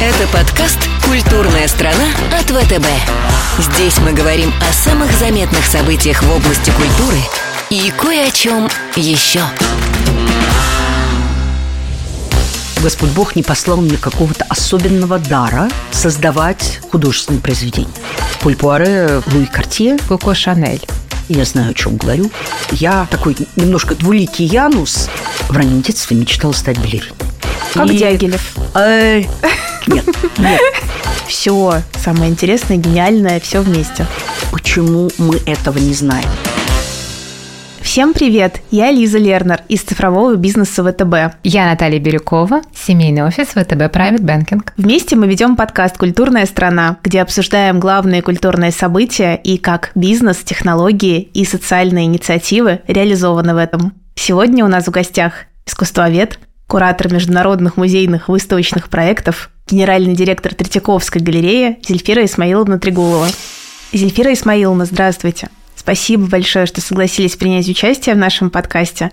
Это подкаст «Культурная страна» от ВТБ. Здесь мы говорим о самых заметных событиях в области культуры и кое о чем еще. Господь Бог не послал мне какого-то особенного дара создавать художественные произведения. Поль Пуаре, Луи Картье. Коко Шанель. Я знаю, о чем говорю. Я такой немножко двуликий Янус. В раннем детстве мечтала стать балериной. Как И... Дягилев. Э, нет, нет. Все самое интересное, гениальное, все вместе. Почему мы этого не знаем? Всем привет! Я Лиза Лернер из цифрового бизнеса ВТБ. Я Наталья Бирюкова, семейный офис ВТБ Private Banking. Вместе мы ведем подкаст «Культурная страна», где обсуждаем главные культурные события и как бизнес, технологии и социальные инициативы реализованы в этом. Сегодня у нас в гостях искусствовед, куратор международных музейных выставочных проектов, генеральный директор Третьяковской галереи Зельфира Исмаиловна Трегулова. Зельфира Исмаиловна, здравствуйте. Спасибо большое, что согласились принять участие в нашем подкасте.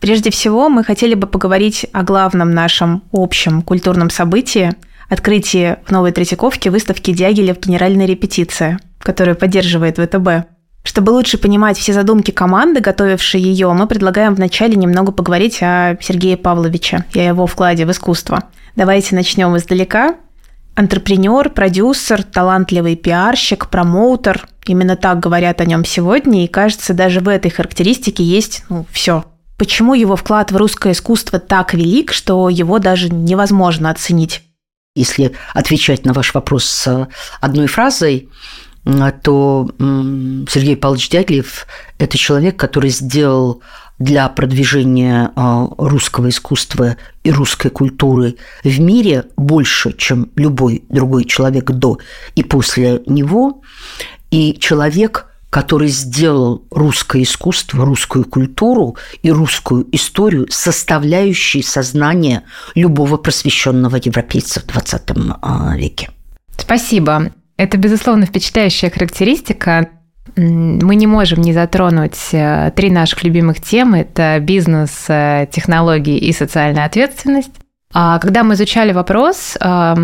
Прежде всего, мы хотели бы поговорить о главном нашем общем культурном событии – открытии в Новой Третьяковке выставки Дягилев «Генеральная репетиция», которую поддерживает ВТБ. Чтобы лучше понимать все задумки команды, готовившей ее, мы предлагаем вначале немного поговорить о Сергее Павловиче и о его вкладе в искусство. Давайте начнем издалека. Антрепренер, продюсер, талантливый пиарщик, промоутер – Именно так говорят о нем сегодня, и кажется, даже в этой характеристике есть ну, все. Почему его вклад в русское искусство так велик, что его даже невозможно оценить? Если отвечать на ваш вопрос одной фразой, то Сергей Павлович Дятлев – это человек, который сделал для продвижения а, русского искусства и русской культуры в мире больше, чем любой другой человек до и после него. И человек, который сделал русское искусство, русскую культуру и русскую историю составляющей сознание любого просвещенного европейца в 20 а, веке. Спасибо. Это, безусловно, впечатляющая характеристика. Мы не можем не затронуть э, три наших любимых темы. Это бизнес, э, технологии и социальная ответственность. А когда мы изучали вопрос, э,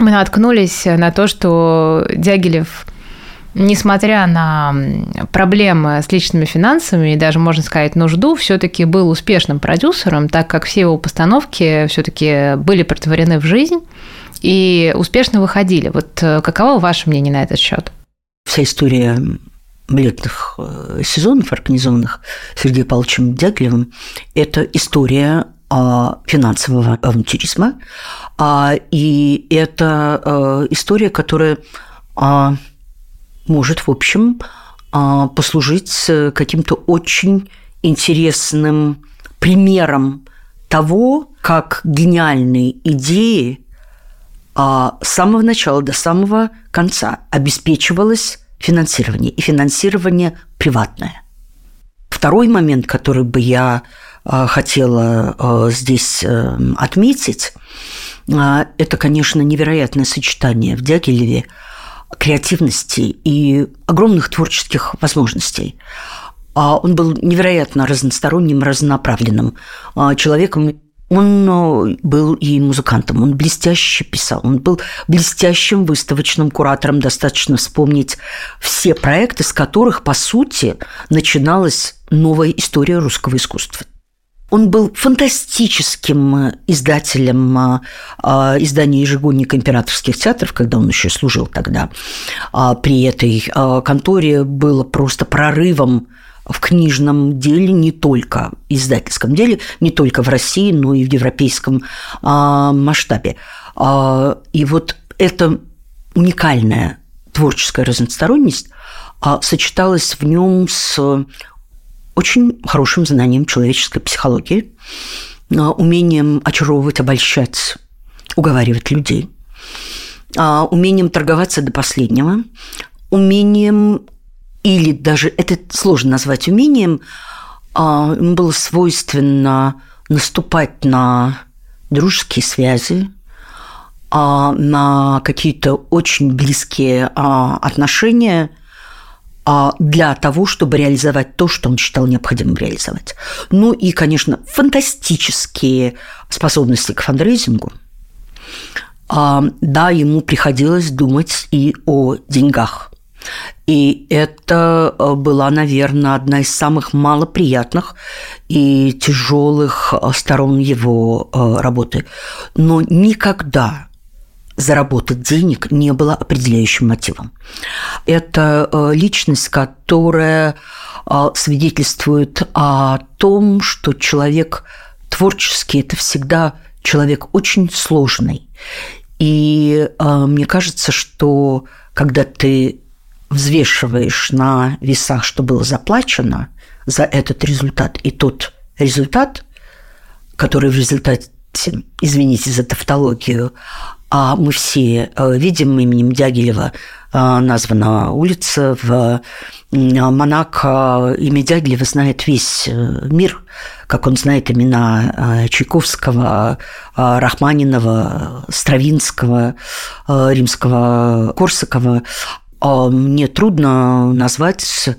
мы наткнулись на то, что Дягилев несмотря на проблемы с личными финансами и даже, можно сказать, нужду, все-таки был успешным продюсером, так как все его постановки все-таки были претворены в жизнь и успешно выходили. Вот э, каково ваше мнение на этот счет? Вся история балетных э, сезонов, организованных Сергеем Павловичем Дятлевым, это история финансового авантюризма, а, и это э, история, которая а, может, в общем, а, послужить каким-то очень интересным примером того, как гениальные идеи а, с самого начала до самого конца обеспечивалось финансирование, и финансирование приватное. Второй момент, который бы я а, хотела здесь э, отметить, это, конечно, невероятное сочетание в Дягилеве – креативности и огромных творческих возможностей. А он был невероятно разносторонним, разнонаправленным а, человеком. Он э, был и музыкантом, он блестяще писал, он был блестящим выставочным куратором. Достаточно вспомнить все проекты, с которых, по сути, начиналась новая история русского искусства. Он был фантастическим э, издателем э, э, издания «Ежегодник императорских театров», когда он еще служил тогда. А при этой конторе было просто прорывом в книжном деле не только, издательском деле, не только в России, но и в европейском масштабе. А, и вот эта уникальная творческая разносторонность сочеталась в нем с очень хорошим знанием человеческой психологии, а, умением очаровывать, обольщать, уговаривать людей, а, умением торговаться до последнего, умением или даже это сложно назвать умением, а, ему было свойственно наступать на дружеские связи, на какие-то очень близкие отношения – а, для того, чтобы реализовать то, что он считал необходимым реализовать. Ну и, конечно, фантастические способности к фандрейзингу. да, ему приходилось думать и о деньгах. И это э, была, наверное, одна из самых малоприятных и тяжелых э, сторон его э, работы. Но никогда заработать денег не было определяющим мотивом. Это личность, которая свидетельствует о том, что человек творческий – это всегда человек очень сложный. И мне кажется, что когда ты взвешиваешь на весах, что было заплачено за этот результат, и тот результат, который в результате, извините за тавтологию, а мы все э, видим именем Дягилева э, названа улица в Монако. Имя Дягилева знает весь э, мир, как он знает имена Чайковского, Рахманинова, Стравинского, римского Корсакова. А мне трудно назвать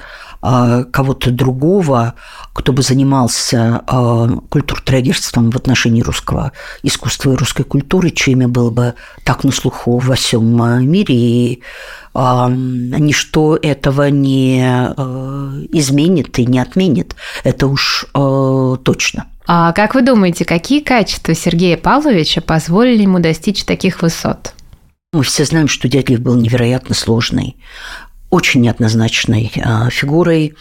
кого-то другого, кто бы занимался а, культуртрегерством в отношении русского искусства и русской культуры, чье имя было бы так на слуху во всем мире, и ничто этого не изменит и не отменит. Это уж точно. А как вы думаете, какие качества Сергея Павловича позволили ему достичь таких высот? Мы все знаем, что Дятлев был невероятно сложной, очень неоднозначной а, фигурой,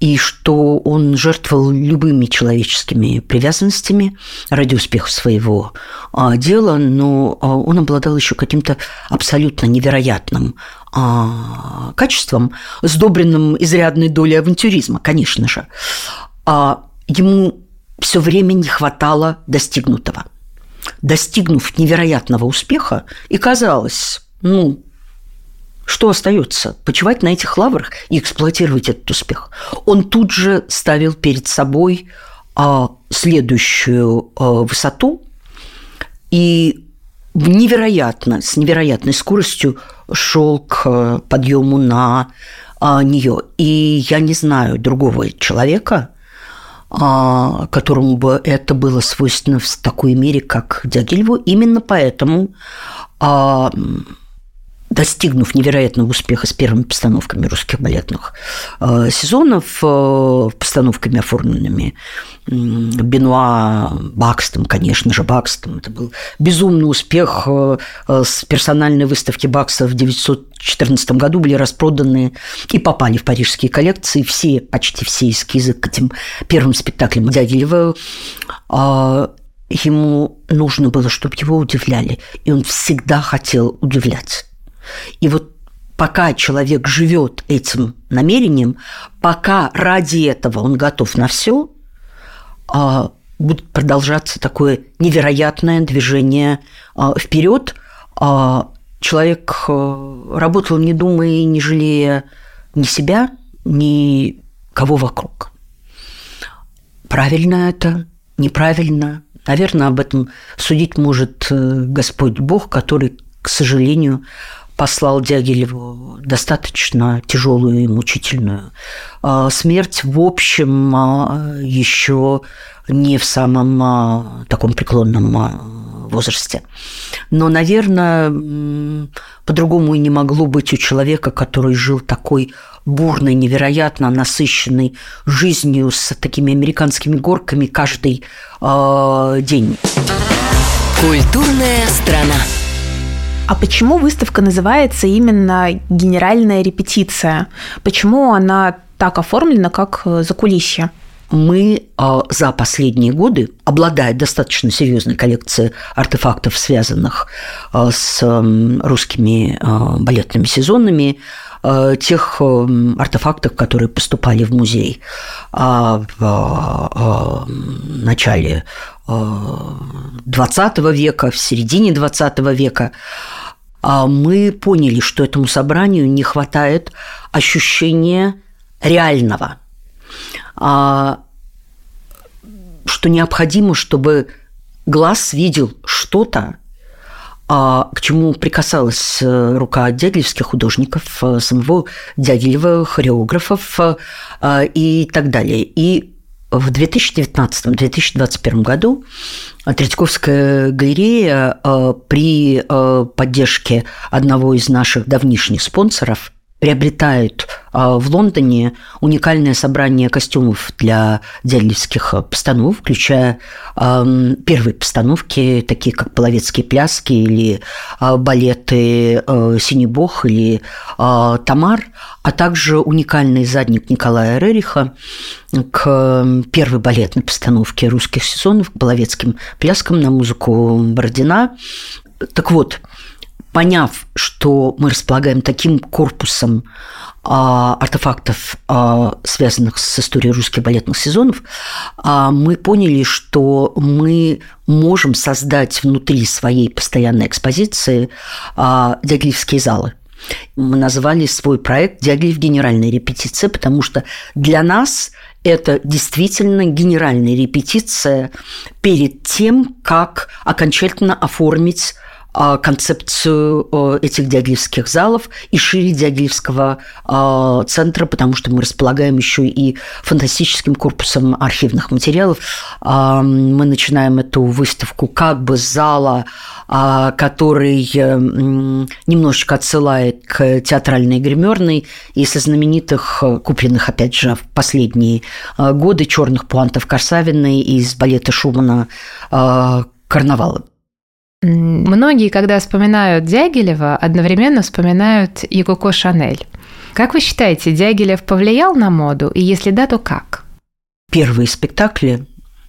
и что он жертвовал любыми человеческими привязанностями ради успеха своего а, дела, но а, он обладал еще каким-то абсолютно невероятным качеством, сдобренным изрядной долей авантюризма, конечно же. Ему все время не хватало достигнутого достигнув невероятного успеха, и казалось, ну, что остается? Почивать на этих лаврах и эксплуатировать этот успех. Он тут же ставил перед собой а, следующую а, высоту и невероятно, с невероятной скоростью шел к подъему на а, нее. И я не знаю другого человека, а, которому бы это было свойственно в такой мере, как Дягилеву. Именно поэтому а, достигнув невероятного успеха с первыми постановками русских балетных э, сезонов, э, постановками, оформленными Бенуа Бакстом, конечно же, Бакстом. Это был безумный успех. Э, с персональной выставки Бакста в 1914 году были распроданы и попали в парижские коллекции все, почти все эскизы к этим первым спектаклям Дягилева. Ему нужно было, чтобы его удивляли, и он всегда хотел удивлять. И вот пока человек живет этим намерением, пока ради этого он готов на все, а, будет продолжаться такое невероятное движение а, вперед. А, человек работал, не думая и не жалея ни себя, ни кого вокруг. Правильно это, неправильно. Наверное, об этом судить может э, Господь Бог, который, к сожалению, послал Дягилеву достаточно тяжелую и мучительную а, смерть, в общем, а, еще не в самом а, таком преклонном возрасте. Но, наверное, по-другому и не могло быть у человека, который жил такой бурной, невероятно насыщенной жизнью с такими американскими горками каждый э, день. Культурная страна. А почему выставка называется именно «Генеральная репетиция»? Почему она так оформлена, как э, закулисье? мы а, за последние годы, обладая достаточно серьезной коллекцией артефактов, связанных а, с русскими а, балетными сезонами, тех артефактов, которые поступали в музей в начале XX века, в середине XX века, а мы поняли, что этому собранию не хватает ощущения реального, а, что необходимо, чтобы глаз видел что-то, а, к чему прикасалась э, рука дягилевских художников, э, самого Дягилева, хореографов э, и так далее. И в 2019-2021 году Третьяковская галерея э, при э, поддержке одного из наших давнишних спонсоров приобретают а, в Лондоне уникальное собрание костюмов для дягилевских постановок, включая первые постановки, такие как «Половецкие пляски» или а, балеты э, «Синий бог» или а, «Тамар», а также уникальный задник Николая Рериха к первой балетной постановке русских сезонов, к половецким пляскам на музыку Бородина. Так вот, поняв, что мы располагаем таким корпусом а, артефактов, а, связанных с историей русских балетных сезонов, а, мы поняли, что мы можем создать внутри своей постоянной экспозиции а, дягилевские залы. Мы назвали свой проект «Дягилев генеральная репетиция», потому что для нас это действительно генеральная репетиция перед тем, как окончательно оформить концепцию этих дягилевских залов и шире Дягилевского а, центра, потому что мы располагаем еще и фантастическим корпусом архивных материалов. А, мы начинаем эту выставку как бы с зала, который немножечко отсылает к театральной гримерной и со знаменитых, купленных, опять же, в последние годы черных пуантов Корсавиной из балета Шумана «Карнавалы». Многие, когда вспоминают Дягилева, одновременно вспоминают Якуко Шанель. Как вы считаете, Дягилев повлиял на моду? И если да, то как? Первые спектакли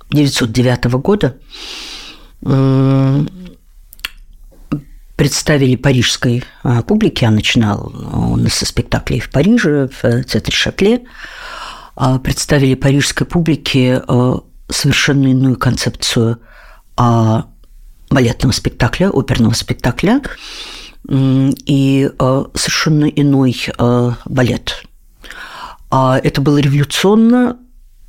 1909 года представили парижской а, публике. Я начинал он со спектаклей в Париже, в театре Шатле. А, представили парижской публике а, совершенно иную концепцию балетного спектакля, оперного спектакля и э, совершенно иной э, балет. А это было революционно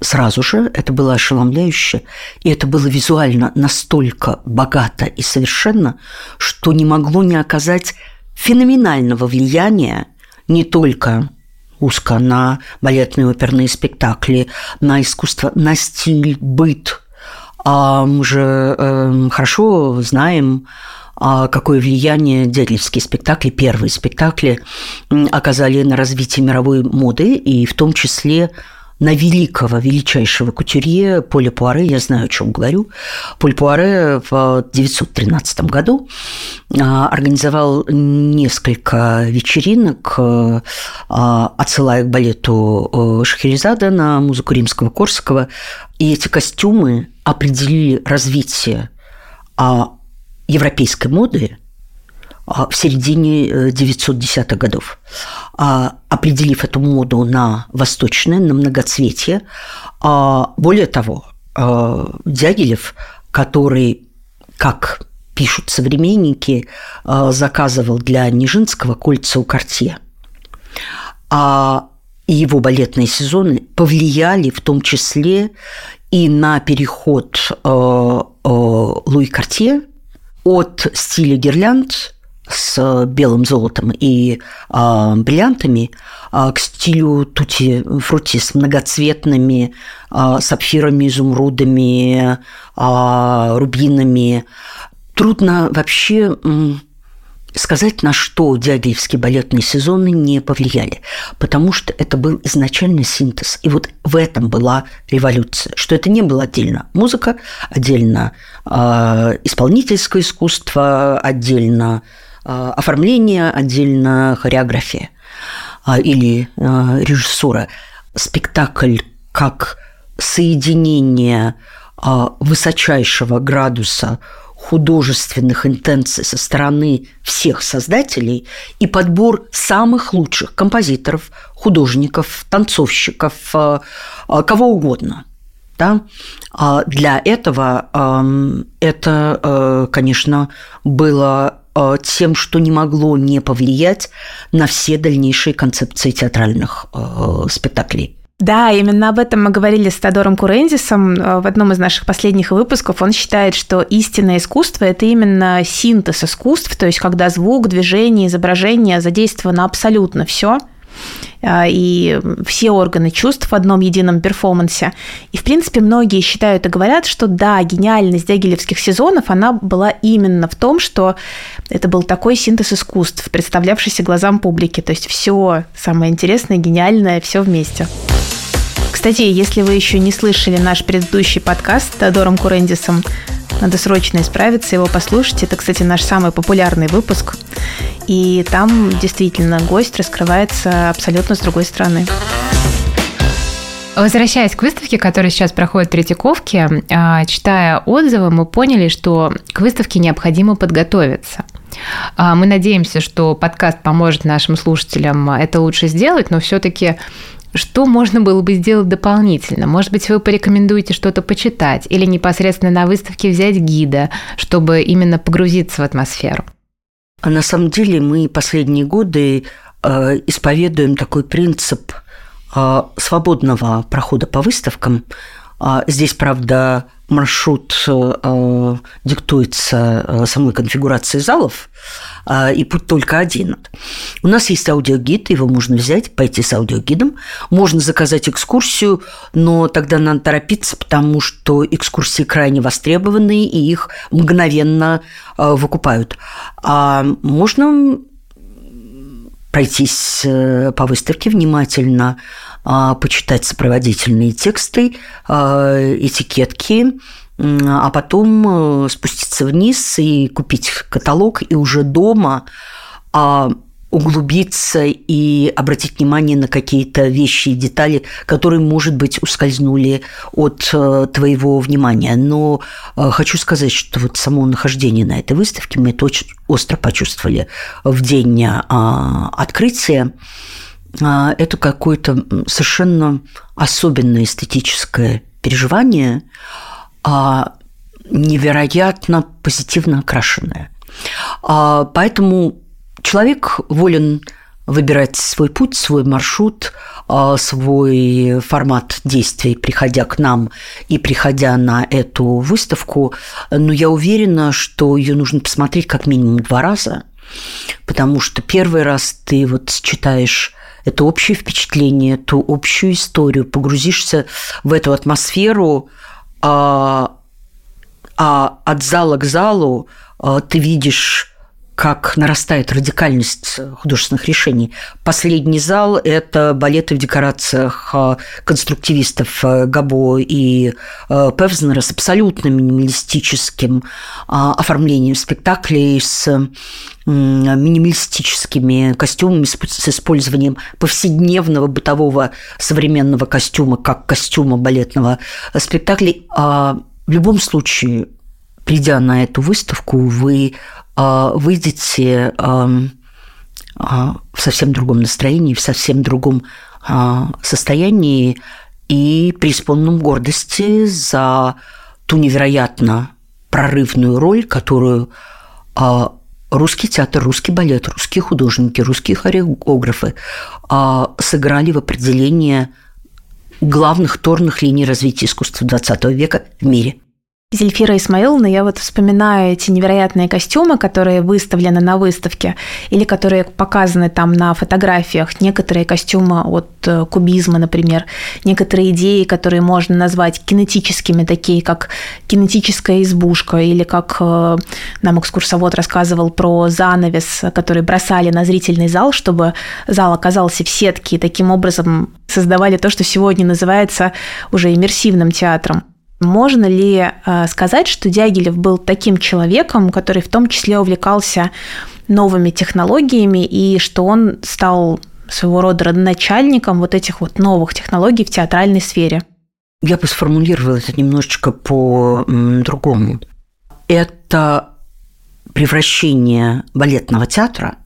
сразу же, это было ошеломляюще, и это было визуально настолько богато и совершенно, что не могло не оказать феноменального влияния не только узко на балетные оперные спектакли, на искусство, на стиль, быт – а мы же э, хорошо знаем, а какое влияние дягилевские спектакли, первые спектакли, оказали на развитие мировой моды, и в том числе на великого, величайшего кутюрье Поля Пуаре, я знаю, о чем говорю. Поль Пуаре в 1913 году а, организовал несколько вечеринок, а, отсылая к балету э, Шахерезада на музыку римского Корсакова. И эти костюмы определили развитие а, европейской моды в середине 910-х э, годов. А, определив эту моду на восточное, на многоцветие. А, более того, а, Дягилев, который, как пишут современники, заказывал для Нижинского кольца у Кортье. А его балетные сезоны повлияли в том числе и на переход Луи Кортье от стиля гирлянд с белым золотом и э, бриллиантами э, к стилю тути фрути с многоцветными э, сапфирами, изумрудами, э, рубинами. Трудно вообще сказать, на что дягилевские балетные сезоны не повлияли, потому что это был изначально синтез. И вот в этом была революция, что это не было отдельно музыка, отдельно э, исполнительское искусство, отдельно оформление, отдельно хореография э, или э, режиссура. Спектакль как соединение высочайшего градуса художественных интенций со стороны всех создателей и подбор самых лучших композиторов, художников, танцовщиков, кого угодно. Да? А для этого эм, это, конечно, было Э, тем, что не могло не повлиять на все дальнейшие концепции театральных э, спектаклей. Да, именно об этом мы говорили с Тодором Курензисом э, в одном из наших последних выпусков. Он считает, что истинное искусство – это именно синтез искусств, то есть когда звук, движение, изображение задействовано абсолютно все – и все органы чувств в одном едином перформансе. И, в принципе, многие считают и говорят, что да, гениальность дягилевских сезонов, она была именно в том, что это был такой синтез искусств, представлявшийся глазам публики. То есть все самое интересное, гениальное, все вместе. Кстати, если вы еще не слышали наш предыдущий подкаст с Теодором Курендисом, надо срочно исправиться, его послушать. Это, кстати, наш самый популярный выпуск. И там действительно гость раскрывается абсолютно с другой стороны. Возвращаясь к выставке, которая сейчас проходит в Третьяковке, а, читая отзывы, мы поняли, что к выставке необходимо подготовиться. А, мы надеемся, что подкаст поможет нашим слушателям это лучше сделать, но все-таки что можно было бы сделать дополнительно? Может быть, вы порекомендуете что-то почитать или непосредственно на выставке взять гида, чтобы именно погрузиться в атмосферу? А на самом деле мы последние годы э, исповедуем такой принцип э, свободного прохода по выставкам. А здесь, правда, маршрут э, диктуется э, самой конфигурацией залов, э, и путь только один. У нас есть аудиогид, его можно взять, пойти с аудиогидом. Можно заказать экскурсию, но тогда надо торопиться, потому что экскурсии крайне востребованы, и их мгновенно э, выкупают. А можно пройтись э, по выставке внимательно, почитать сопроводительные тексты, а, этикетки, а потом э, спуститься вниз и купить каталог, и уже дома а, углубиться и обратить внимание на какие-то вещи и детали, которые, может быть, ускользнули от э, твоего внимания. Но э, хочу сказать, что вот само нахождение на этой выставке мы это очень остро почувствовали в день открытия. А, это какое-то совершенно особенное эстетическое переживание, а, невероятно позитивно окрашенное. А, поэтому человек волен выбирать свой путь, свой маршрут, свой формат действий, приходя к нам и приходя на эту выставку. Но я уверена, что ее нужно посмотреть как минимум два раза, потому что первый раз ты вот читаешь это общее впечатление, эту общую историю, погрузишься в эту атмосферу, а, а от зала к залу а, ты видишь как нарастает радикальность художественных решений. Последний зал – это балеты в декорациях а, конструктивистов а, Габо и а, Певзнера с абсолютно минималистическим оформлением спектаклей, с минималистическими костюмами, с использованием повседневного бытового современного костюма, как костюма балетного спектакля. В любом случае, придя на эту выставку, вы а, выйдете а, в совсем другом настроении, в совсем другом а, состоянии и преисполненном гордости за ту невероятно прорывную роль, которую русский театр, русский балет, русские художники, русские хореографы сыграли в определении главных торных линий развития искусства XX века в мире – Зельфира Исмаиловна, я вот вспоминаю эти невероятные костюмы, которые выставлены на выставке или которые показаны там на фотографиях. Некоторые костюмы от э, кубизма, например, некоторые идеи, которые можно назвать кинетическими, такие как кинетическая избушка или как э, нам экскурсовод рассказывал про занавес, который бросали на зрительный зал, чтобы зал оказался в сетке и таким образом создавали то, что сегодня называется уже иммерсивным театром. Можно ли э, сказать, что Дягилев был таким человеком, который в том числе увлекался новыми технологиями, и что он стал своего рода родоначальником вот этих вот новых технологий в театральной сфере? Я бы сформулировала это немножечко по-другому. Это превращение балетного театра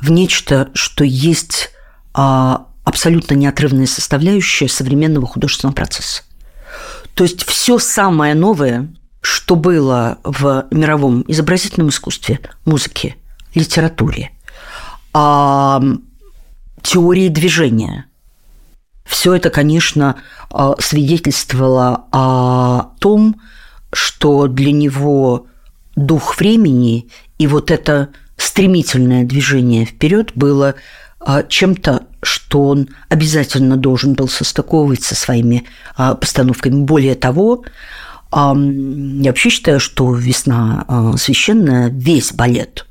в нечто, что есть а, абсолютно неотрывная составляющая современного художественного процесса. То есть все самое новое, что было в мировом изобразительном искусстве, музыке, литературе, а, теории движения, все это, конечно, а, свидетельствовало о том, что для него дух времени и вот это стремительное движение вперед было а, чем-то, что он обязательно должен был состыковывать со своими а, постановками. Более того, я вообще считаю, что «Весна а, священная» весь балет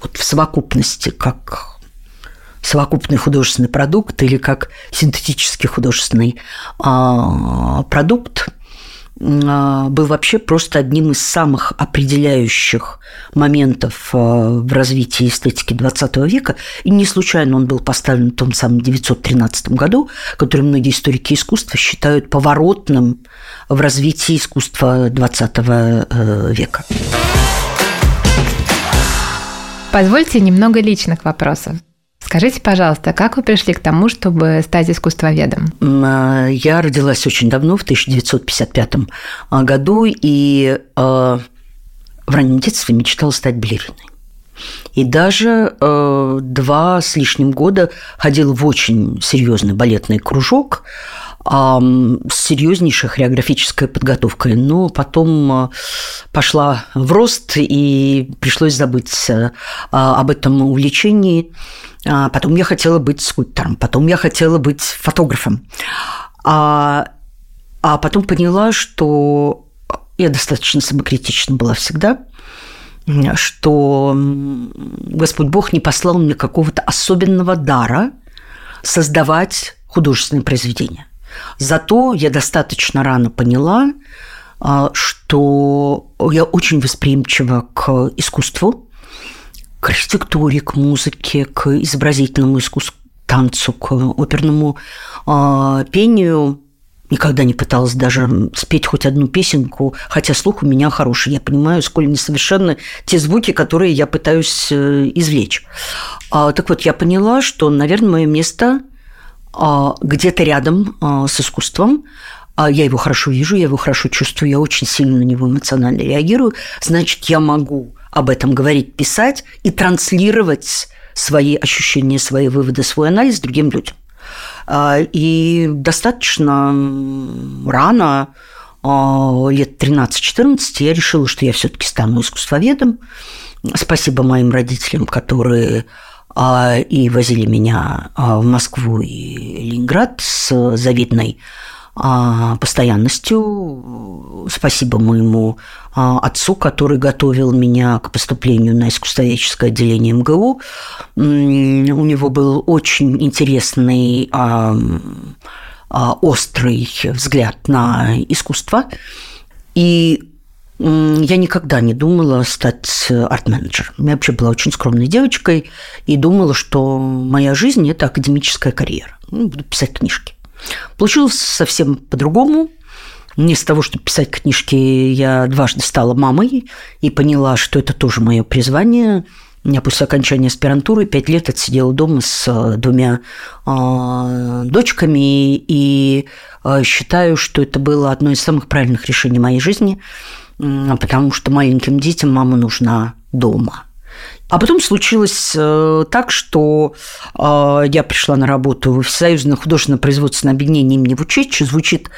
вот в совокупности, как совокупный художественный продукт или как синтетический художественный а, продукт – был вообще просто одним из самых определяющих моментов а, в развитии эстетики XX века. И не случайно он был поставлен в том самом 1913 году, который многие историки искусства считают поворотным в развитии искусства XX э, века. Позвольте немного личных вопросов. Скажите, пожалуйста, как вы пришли к тому, чтобы стать искусствоведом? А, я родилась очень давно, в 1955 а, году, и а, в раннем детстве мечтала стать балериной. И даже э, два с лишним года ходила в очень серьезный балетный кружок с серьезнейшей хореографической подготовкой. Но потом э, пошла в рост, и пришлось забыть э, об этом увлечении. А потом я хотела быть скульптором, потом я хотела быть фотографом. А, а потом поняла, что я достаточно самокритична была всегда, что Господь Бог не послал мне какого-то особенного дара создавать художественные произведения. Зато я достаточно рано поняла, а, что я очень восприимчива к искусству, к архитектуре, к музыке, к изобразительному искусству, танцу, к оперному э, пению. Никогда не пыталась даже спеть хоть одну песенку, хотя слух у меня хороший. Я понимаю, сколь несовершенны те звуки, которые я пытаюсь э, извлечь. А, так вот, я поняла, что, наверное, мое место а, где-то рядом а, с искусством, а я его хорошо вижу, я его хорошо чувствую, я очень сильно на него эмоционально реагирую, значит, я могу об этом говорить, писать и транслировать свои ощущения, свои выводы, свой анализ другим людям. А, и достаточно рано, а, лет 13-14, я решила, что я все-таки стану искусствоведом. Спасибо моим родителям, которые а, и возили меня в Москву и Ленинград с завидной а, постоянностью. Спасибо моему а, отцу, который готовил меня к поступлению на искусствоведческое отделение МГУ. У него был очень интересный а, острый взгляд на искусство. И я никогда не думала стать арт-менеджером. Я вообще была очень скромной девочкой и думала, что моя жизнь – это академическая карьера. Ну, буду писать книжки. Получилось совсем по-другому. Вместо того, чтобы писать книжки, я дважды стала мамой и поняла, что это тоже мое призвание. Я после окончания аспирантуры пять лет отсидела дома с э, двумя э, дочками и э, считаю, что это было одно из самых правильных решений моей жизни, э, потому что маленьким детям мама нужна дома – а потом случилось э, так, что э, я пришла на работу в Всесоюзное художественно-производственное объединение имени Вучичи. Звучит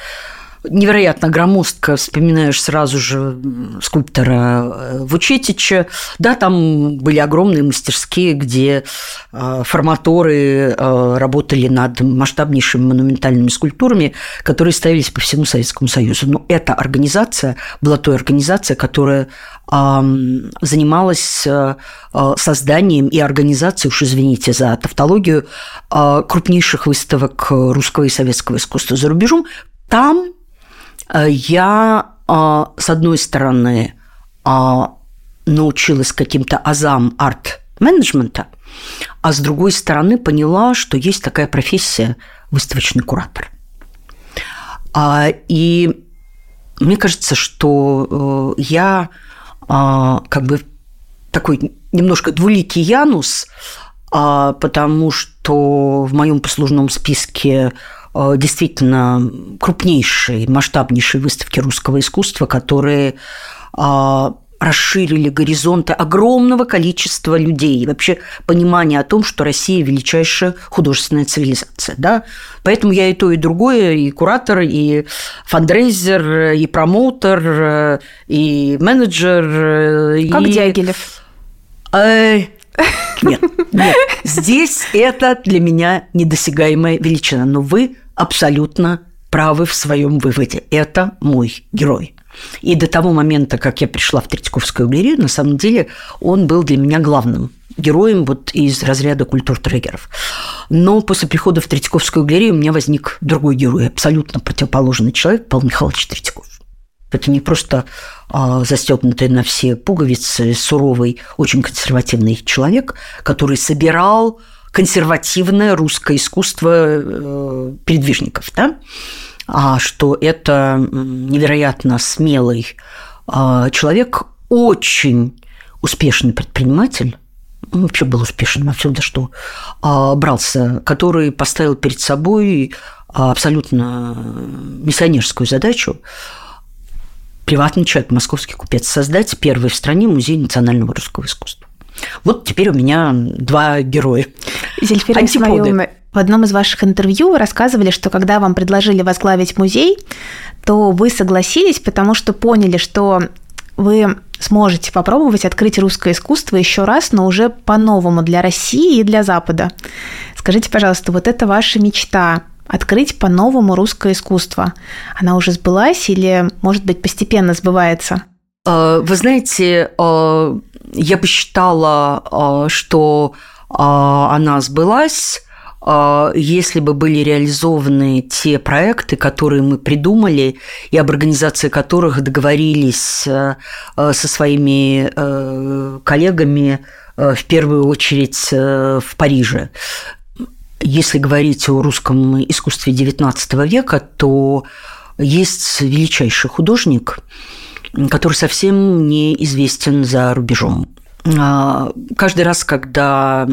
невероятно громоздко, вспоминаешь сразу же скульптора э, Вучетича. Да, там были огромные мастерские, где э, форматоры э, работали над масштабнейшими монументальными скульптурами, которые ставились по всему Советскому Союзу. Но эта организация была той организацией, которая занималась созданием и организацией, уж извините за тавтологию, крупнейших выставок русского и советского искусства за рубежом. Там я, а, с одной стороны, а, научилась каким-то азам арт-менеджмента, а с другой стороны поняла, что есть такая профессия выставочный куратор. А, и мне кажется, что э, я как бы такой немножко двуликий Янус, потому что в моем послужном списке Э, действительно крупнейшие, масштабнейшие выставки русского искусства, которые э, расширили горизонты огромного количества людей. И вообще понимание о том, что Россия – величайшая художественная цивилизация. Да? Поэтому я и то, и другое, и куратор, и фандрейзер, и промоутер, и менеджер. Как и... Дягилев. Э, нет, нет. Здесь это для меня недосягаемая величина. Но вы абсолютно правы в своем выводе. Это мой герой. И до того момента, как я пришла в Третьяковскую галерею, на самом деле он был для меня главным героем вот из разряда культур-трегеров. Но после прихода в Третьяковскую галерею у меня возник другой герой, абсолютно противоположный человек, Павел Михайлович Третьяков. Это не просто а, застегнутый на все пуговицы, суровый, очень консервативный человек, который собирал консервативное русское искусство э, передвижников, да? а что это невероятно смелый а, человек, очень успешный предприниматель, он вообще был успешен за что а, брался, который поставил перед собой абсолютно миссионерскую задачу приватный человек, московский купец, создать первый в стране музей национального русского искусства. Вот теперь у меня два героя. Зельфира Антиподы. В одном из ваших интервью вы рассказывали, что когда вам предложили возглавить музей, то вы согласились, потому что поняли, что вы сможете попробовать открыть русское искусство еще раз, но уже по-новому для России и для Запада. Скажите, пожалуйста, вот это ваша мечта открыть по-новому русское искусство. Она уже сбылась или, может быть, постепенно сбывается? А, вы знаете, а, я посчитала, а, что она сбылась, если бы были реализованы те проекты, которые мы придумали и об организации которых договорились э, э, со своими э, коллегами в первую очередь в Париже. Если говорить о русском искусстве XIX века, то есть величайший художник, который совсем не известен за рубежом. А, каждый раз, когда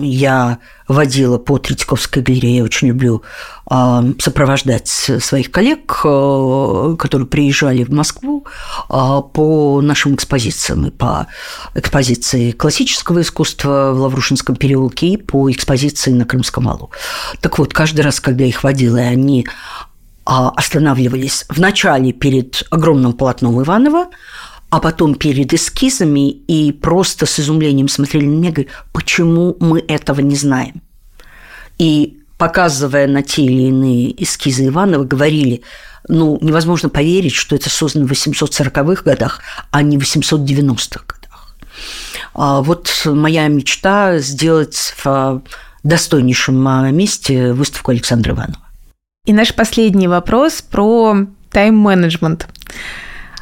я водила по Третьяковской галерее, я очень люблю а, сопровождать своих коллег, а, которые приезжали в Москву по нашим экспозициям, и по экспозиции классического искусства в Лаврушинском переулке и по экспозиции на Крымском валу. Так вот, каждый раз, когда я их водила, и они останавливались вначале перед огромным полотном Иванова, а потом перед эскизами и просто с изумлением смотрели на меня говорили, почему мы этого не знаем. И показывая на те или иные эскизы Иванова, говорили, ну, невозможно поверить, что это создано в 840-х годах, а не в 890-х годах. А вот моя мечта сделать в достойнейшем месте выставку Александра Иванова. И наш последний вопрос про тайм-менеджмент.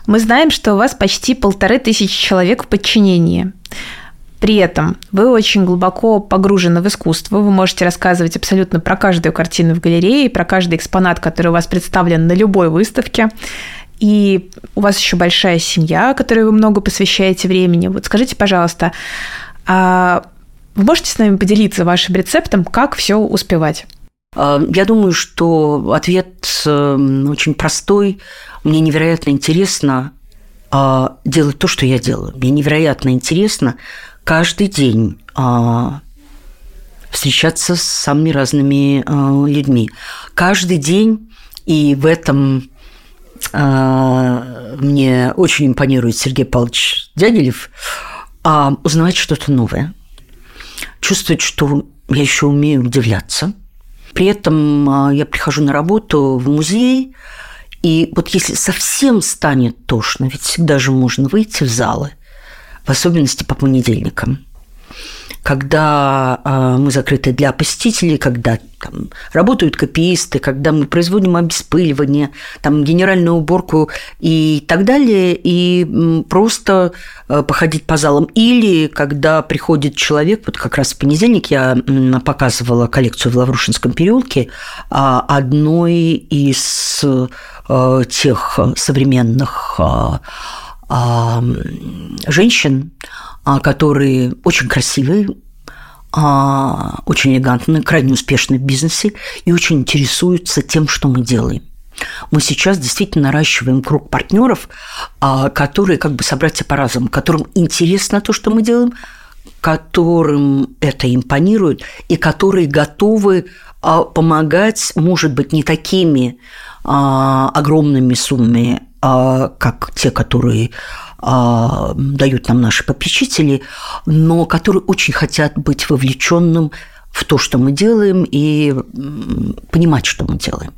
Мы знаем, что у вас почти полторы тысячи человек в подчинении. При этом вы очень глубоко погружены в искусство, вы можете рассказывать абсолютно про каждую картину в галерее, про каждый экспонат, который у вас представлен на любой выставке. И у вас еще большая семья, которой вы много посвящаете времени. Вот скажите, пожалуйста, а вы можете с нами поделиться вашим рецептом, как все успевать? А, я думаю, что ответ эм, очень простой. Мне невероятно интересно а, делать то, что я делаю. Мне невероятно интересно каждый день встречаться с самыми разными людьми. Каждый день, и в этом мне очень импонирует Сергей Павлович Дягилев, узнавать что-то новое. Чувствовать, что я еще умею удивляться. При этом я прихожу на работу в музей, и вот если совсем станет тошно, ведь всегда же можно выйти в залы, в особенности по понедельникам, когда э, мы закрыты для посетителей, когда там, работают копиисты, когда мы производим обеспыливание, там, генеральную уборку и так далее, и просто э, походить по залам. Или когда приходит человек, вот как раз в понедельник я показывала коллекцию в Лаврушинском переулке э, одной из тех современных женщин, которые очень красивые, очень элегантные, крайне успешны в бизнесе и очень интересуются тем, что мы делаем. Мы сейчас действительно наращиваем круг партнеров, которые как бы собратья по разуму, которым интересно то, что мы делаем, которым это импонирует и которые готовы помогать, может быть, не такими а, огромными суммами, а, как те, которые а, дают нам наши попечители, но которые очень хотят быть вовлеченным в то, что мы делаем, и понимать, что мы делаем.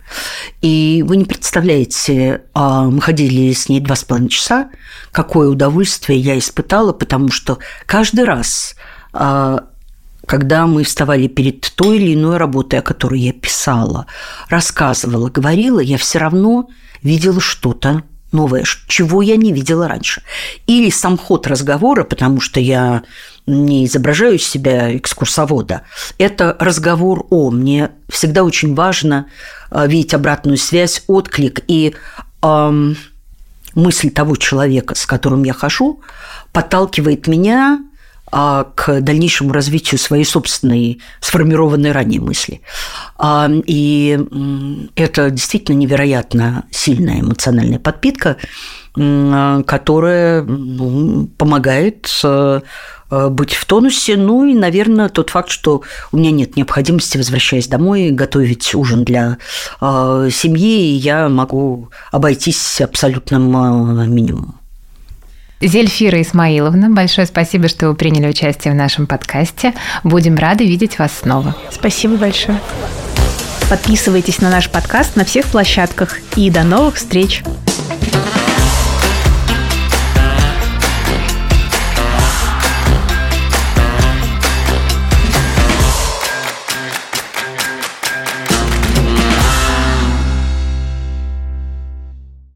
И вы не представляете, а, мы ходили с ней два с половиной часа, какое удовольствие я испытала, потому что каждый раз а, когда мы вставали перед той или иной работой, о которой я писала, рассказывала, говорила, я все равно видела что-то новое, чего я не видела раньше. Или сам ход разговора, потому что я не изображаю себя экскурсовода. Это разговор о. Мне всегда очень важно э, видеть обратную связь, отклик и эм, мысль того человека, с которым я хожу, подталкивает меня а, к дальнейшему развитию своей собственной сформированной ранее мысли. А, и это действительно невероятно сильная эмоциональная подпитка, которая ну, помогает э, Э, быть в тонусе. Ну и, наверное, тот факт, что у меня нет необходимости, возвращаясь домой, готовить ужин для э, семьи, и я могу обойтись абсолютным минимумом. Зельфира Исмаиловна, большое спасибо, что вы приняли участие в нашем подкасте. Будем рады видеть вас снова. Спасибо большое. Подписывайтесь на наш подкаст на всех площадках и до новых встреч!